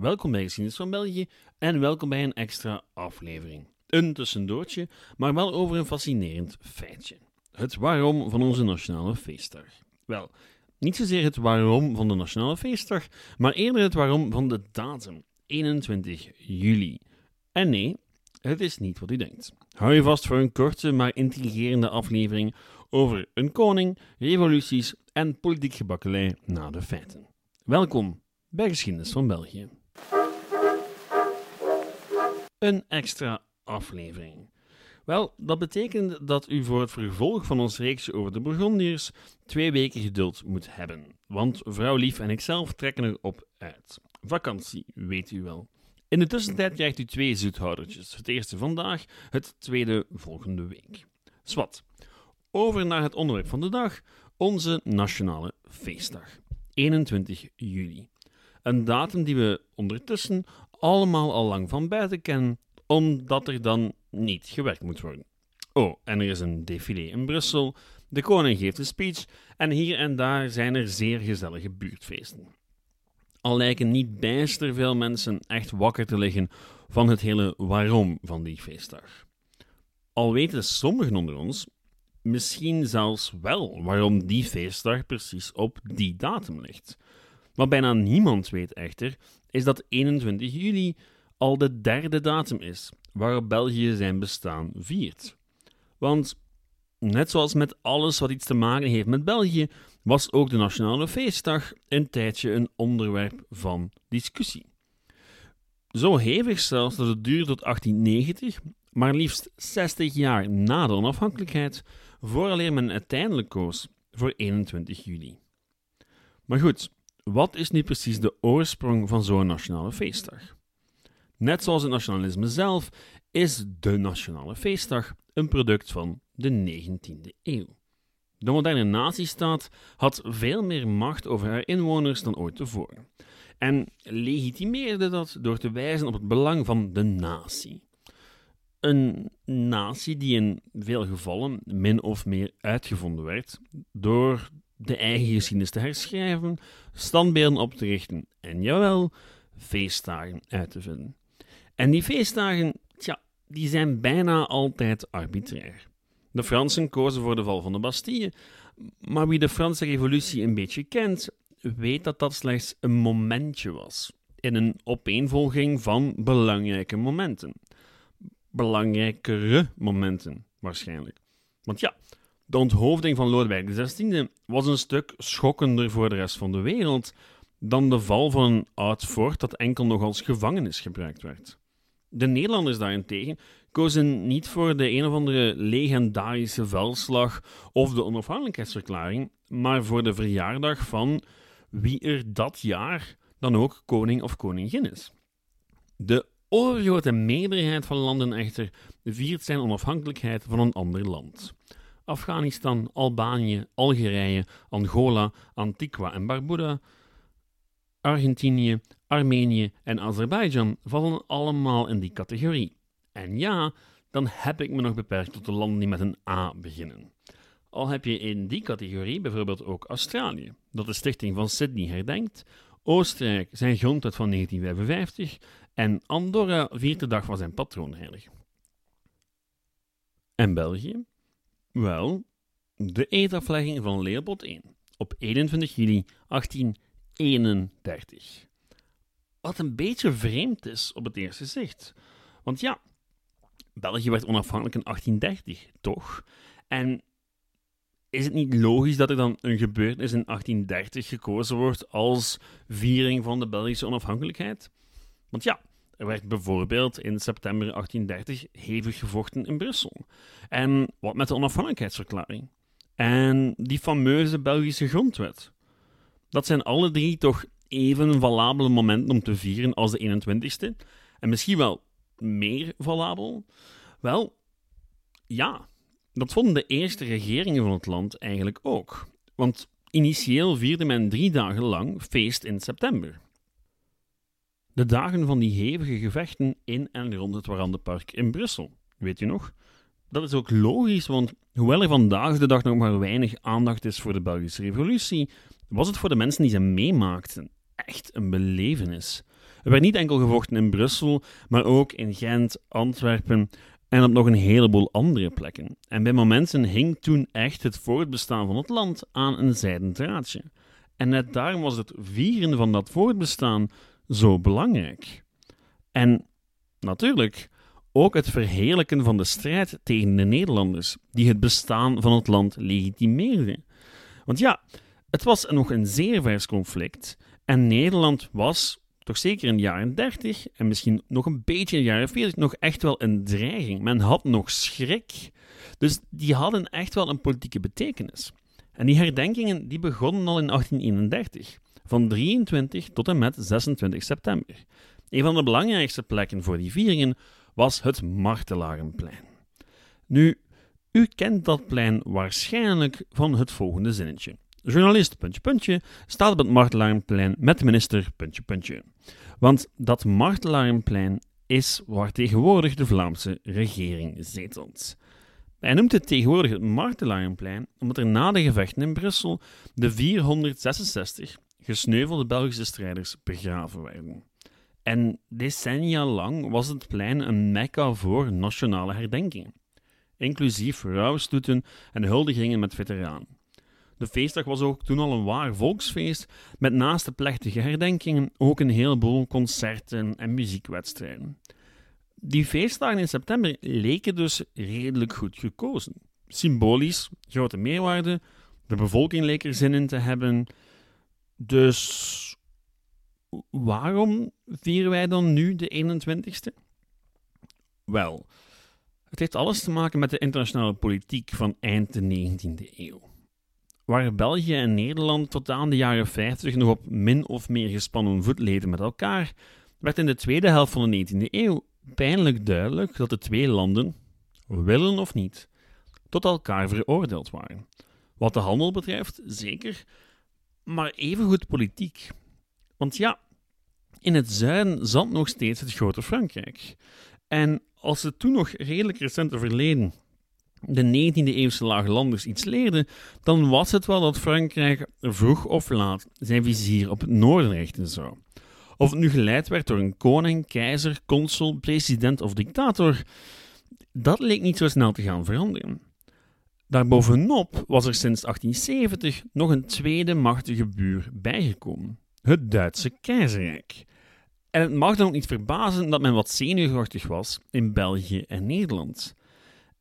welkom bij Geschiedenis van België en welkom bij een extra aflevering. Een tussendoortje, maar wel over een fascinerend feitje. Het waarom van onze nationale feestdag. Wel, niet zozeer het waarom van de nationale feestdag, maar eerder het waarom van de datum, 21 juli. En nee, het is niet wat u denkt. Hou je vast voor een korte maar intrigerende aflevering over een koning, revoluties en politiek gebakkelei na de feiten. Welkom bij Geschiedenis van België. Een extra aflevering. Wel, dat betekent dat u voor het vervolg van ons reeksje over de Burgondiërs twee weken geduld moet hebben. Want vrouw Lief en ikzelf trekken erop uit. Vakantie, weet u wel. In de tussentijd krijgt u twee zoethoudertjes. Het eerste vandaag, het tweede volgende week. Swat. Over naar het onderwerp van de dag, onze nationale feestdag. 21 juli. Een datum die we ondertussen allemaal al lang van buiten kennen, omdat er dan niet gewerkt moet worden. Oh, en er is een défilé in Brussel, de koning geeft een speech en hier en daar zijn er zeer gezellige buurtfeesten. Al lijken niet bijster veel mensen echt wakker te liggen van het hele waarom van die feestdag. Al weten sommigen onder ons misschien zelfs wel waarom die feestdag precies op die datum ligt. Wat bijna niemand weet echter, is dat 21 juli al de derde datum is waarop België zijn bestaan viert. Want net zoals met alles wat iets te maken heeft met België, was ook de Nationale Feestdag een tijdje een onderwerp van discussie. Zo hevig zelfs dat het duurde tot 1890, maar liefst 60 jaar na de onafhankelijkheid, vooraleer men uiteindelijk koos voor 21 juli. Maar goed, wat is nu precies de oorsprong van zo'n nationale feestdag? Net zoals het nationalisme zelf is de nationale feestdag een product van de 19e eeuw. De moderne nazistaat had veel meer macht over haar inwoners dan ooit tevoren en legitimeerde dat door te wijzen op het belang van de natie. Een natie die in veel gevallen min of meer uitgevonden werd door de eigen geschiedenis te herschrijven, standbeelden op te richten en jawel, feestdagen uit te vinden. En die feestdagen, tja, die zijn bijna altijd arbitrair. De Fransen kozen voor de val van de Bastille, maar wie de Franse Revolutie een beetje kent, weet dat dat slechts een momentje was in een opeenvolging van belangrijke momenten. Belangrijkere momenten, waarschijnlijk. Want ja, de onthoofding van Lodewijk XVI was een stuk schokkender voor de rest van de wereld dan de val van een oud fort dat enkel nog als gevangenis gebruikt werd. De Nederlanders daarentegen kozen niet voor de een of andere legendarische veldslag of de onafhankelijkheidsverklaring, maar voor de verjaardag van wie er dat jaar dan ook koning of koningin is. De overgrote meerderheid van landen echter viert zijn onafhankelijkheid van een ander land. Afghanistan, Albanië, Algerije, Angola, Antigua en Barbuda, Argentinië, Armenië en Azerbeidzjan vallen allemaal in die categorie. En ja, dan heb ik me nog beperkt tot de landen die met een A beginnen. Al heb je in die categorie bijvoorbeeld ook Australië, dat de stichting van Sydney herdenkt, Oostenrijk zijn grondwet van 1955 en Andorra viert de dag van zijn patroonheilig. En België? Wel, de eetaflegging van Leopold I op 21 juli 1831. Wat een beetje vreemd is op het eerste zicht. Want ja, België werd onafhankelijk in 1830, toch? En is het niet logisch dat er dan een gebeurtenis in 1830 gekozen wordt als viering van de Belgische onafhankelijkheid? Want ja, er werd bijvoorbeeld in september 1830 hevig gevochten in Brussel. En wat met de onafhankelijkheidsverklaring? En die fameuze Belgische grondwet? Dat zijn alle drie toch even valabele momenten om te vieren als de 21ste. En misschien wel meer valabel? Wel, ja, dat vonden de eerste regeringen van het land eigenlijk ook. Want initieel vierde men drie dagen lang feest in september. De dagen van die hevige gevechten in en rond het Warandenpark in Brussel, weet u nog? Dat is ook logisch, want hoewel er vandaag de dag nog maar weinig aandacht is voor de Belgische Revolutie, was het voor de mensen die ze meemaakten echt een belevenis. Er werd niet enkel gevochten in Brussel, maar ook in Gent, Antwerpen en op nog een heleboel andere plekken. En bij momenten hing toen echt het voortbestaan van het land aan een zijden draadje. En net daarom was het vieren van dat voortbestaan zo belangrijk. En natuurlijk ook het verheerlijken van de strijd tegen de Nederlanders, die het bestaan van het land legitimeerden. Want ja, het was nog een zeer vers conflict en Nederland was, toch zeker in de jaren 30 en misschien nog een beetje in de jaren 40, nog echt wel een dreiging. Men had nog schrik. Dus die hadden echt wel een politieke betekenis. En die herdenkingen die begonnen al in 1831, van 23 tot en met 26 september. Een van de belangrijkste plekken voor die vieringen was het Martelarenplein. Nu, u kent dat plein waarschijnlijk van het volgende zinnetje. Journalist, puntje, puntje, staat op het Martelarenplein met minister, puntje, puntje. Want dat Martelarenplein is waar tegenwoordig de Vlaamse regering zetelt. Hij noemt het tegenwoordig het Martelarenplein omdat er na de gevechten in Brussel de 466 gesneuvelde Belgische strijders begraven werden. En decennia lang was het plein een mekka voor nationale herdenkingen, inclusief rouwstoeten en huldigingen met veteranen. De feestdag was ook toen al een waar volksfeest, met naast de plechtige herdenkingen ook een heleboel concerten en muziekwedstrijden. Die feestdagen in september leken dus redelijk goed gekozen. Symbolisch, grote meerwaarde, de bevolking leek er zin in te hebben. Dus waarom vieren wij dan nu de 21ste? Wel, het heeft alles te maken met de internationale politiek van eind de 19e eeuw. Waar België en Nederland tot aan de jaren 50 nog op min of meer gespannen voet leden met elkaar, werd in de tweede helft van de 19e eeuw pijnlijk duidelijk dat de twee landen, willen of niet, tot elkaar veroordeeld waren. Wat de handel betreft, zeker, maar evengoed politiek. Want ja, in het zuiden zat nog steeds het grote Frankrijk. En als het toen nog redelijk recente verleden de 19e-eeuwse laaglanders iets leerden, dan was het wel dat Frankrijk vroeg of laat zijn vizier op het noorden richten zou. Of het nu geleid werd door een koning, keizer, consul, president of dictator, dat leek niet zo snel te gaan veranderen. Daarbovenop was er sinds 1870 nog een tweede machtige buur bijgekomen: het Duitse keizerrijk. En het mag dan ook niet verbazen dat men wat zenuwachtig was in België en Nederland.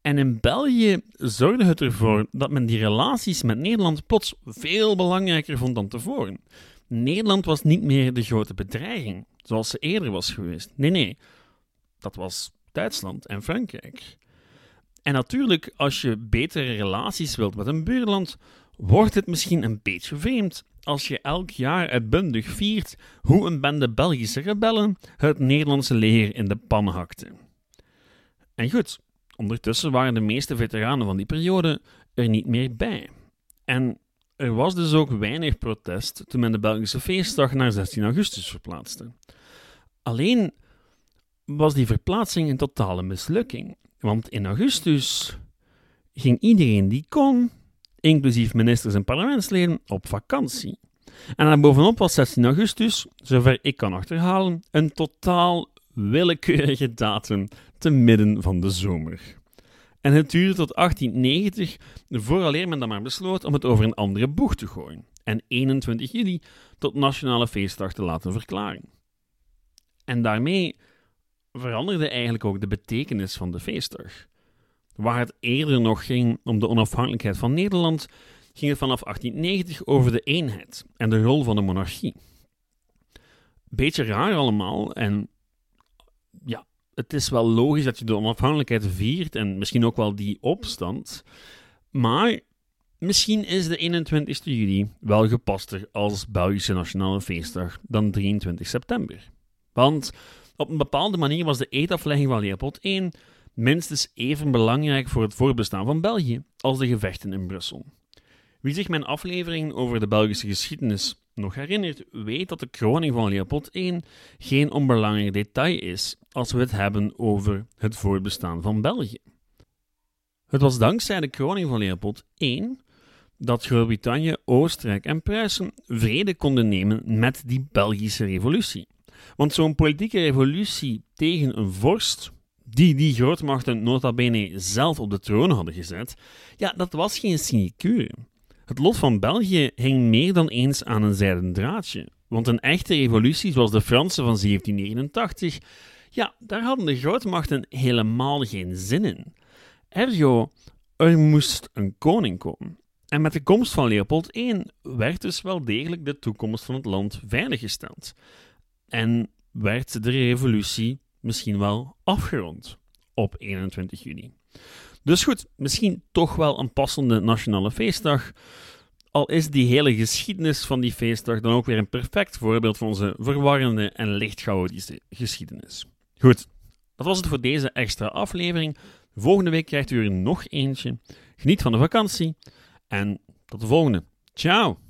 En in België zorgde het ervoor dat men die relaties met Nederland plots veel belangrijker vond dan tevoren. Nederland was niet meer de grote bedreiging, zoals ze eerder was geweest. Nee, nee, dat was Duitsland en Frankrijk. En natuurlijk, als je betere relaties wilt met een buurland, wordt het misschien een beetje vreemd als je elk jaar uitbundig viert hoe een bende Belgische rebellen het Nederlandse leger in de pan hakte. En goed, ondertussen waren de meeste veteranen van die periode er niet meer bij. En er was dus ook weinig protest toen men de Belgische feestdag naar 16 augustus verplaatste. Alleen was die verplaatsing een totale mislukking, want in augustus ging iedereen die kon, inclusief ministers en parlementsleden, op vakantie. En daarbovenop was 16 augustus, zover ik kan achterhalen, een totaal willekeurige datum te midden van de zomer. En het duurde tot 1890 vooraleer men dan maar besloot om het over een andere boeg te gooien en 21 juli tot nationale feestdag te laten verklaren. En daarmee veranderde eigenlijk ook de betekenis van de feestdag. Waar het eerder nog ging om de onafhankelijkheid van Nederland, ging het vanaf 1890 over de eenheid en de rol van de monarchie. Beetje raar allemaal en ja, het is wel logisch dat je de onafhankelijkheid viert en misschien ook wel die opstand. Maar misschien is de 21 juli wel gepaster als Belgische nationale feestdag dan 23 september. Want op een bepaalde manier was de eetaflegging van Leopold I minstens even belangrijk voor het voorbestaan van België als de gevechten in Brussel. Wie zich mijn aflevering over de Belgische geschiedenis nog herinnert, weet dat de kroning van Leopold I geen onbelangrijk detail is als we het hebben over het voortbestaan van België. Het was dankzij de kroning van Leopold I dat Groot-Brittannië, Oostenrijk en Pruisen vrede konden nemen met die Belgische revolutie. Want zo'n politieke revolutie tegen een vorst, die die grootmachten nota bene zelf op de troon hadden gezet, ja, dat was geen sinecure. Het lot van België hing meer dan eens aan een zijden draadje. Want een echte revolutie zoals de Franse van 1789, ja, daar hadden de grootmachten helemaal geen zin in. Ergo, er moest een koning komen. En met de komst van Leopold I werd dus wel degelijk de toekomst van het land veiliggesteld. En werd de revolutie misschien wel afgerond op 21 juni. Dus goed, misschien toch wel een passende nationale feestdag. Al is die hele geschiedenis van die feestdag dan ook weer een perfect voorbeeld van onze verwarrende en licht geschiedenis. Goed, dat was het voor deze extra aflevering. Volgende week krijgt u er nog eentje. Geniet van de vakantie en tot de volgende. Ciao!